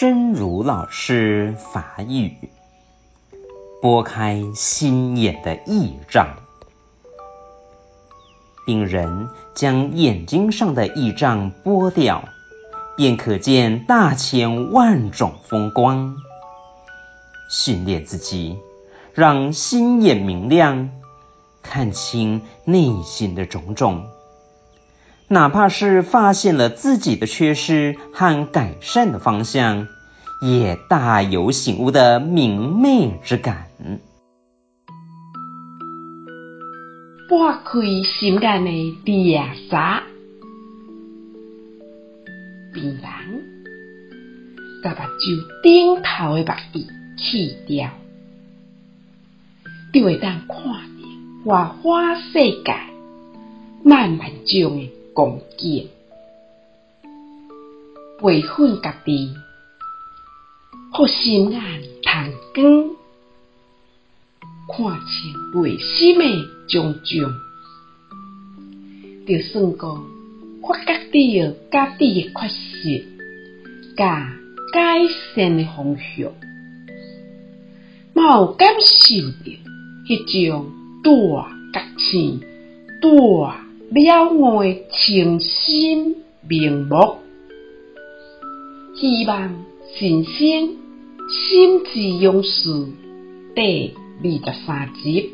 真如老师法语，拨开心眼的异障。病人将眼睛上的异障拨掉，便可见大千万种风光。训练自己，让心眼明亮，看清内心的种种。哪怕是发现了自己的缺失和改善的方向，也大有醒悟的明媚之感。拨开心眼的翳纱，病人把目睭顶头的墨翳去掉，就会当看见花花世界，万万种的。光景，培训家己，互心眼通光，看清内心的种种，就算讲发觉到家己的缺失，甲改善的方向，嘛有感受到迄种大觉醒、大。了我的清心明目，希望神仙心之勇士第二十三集。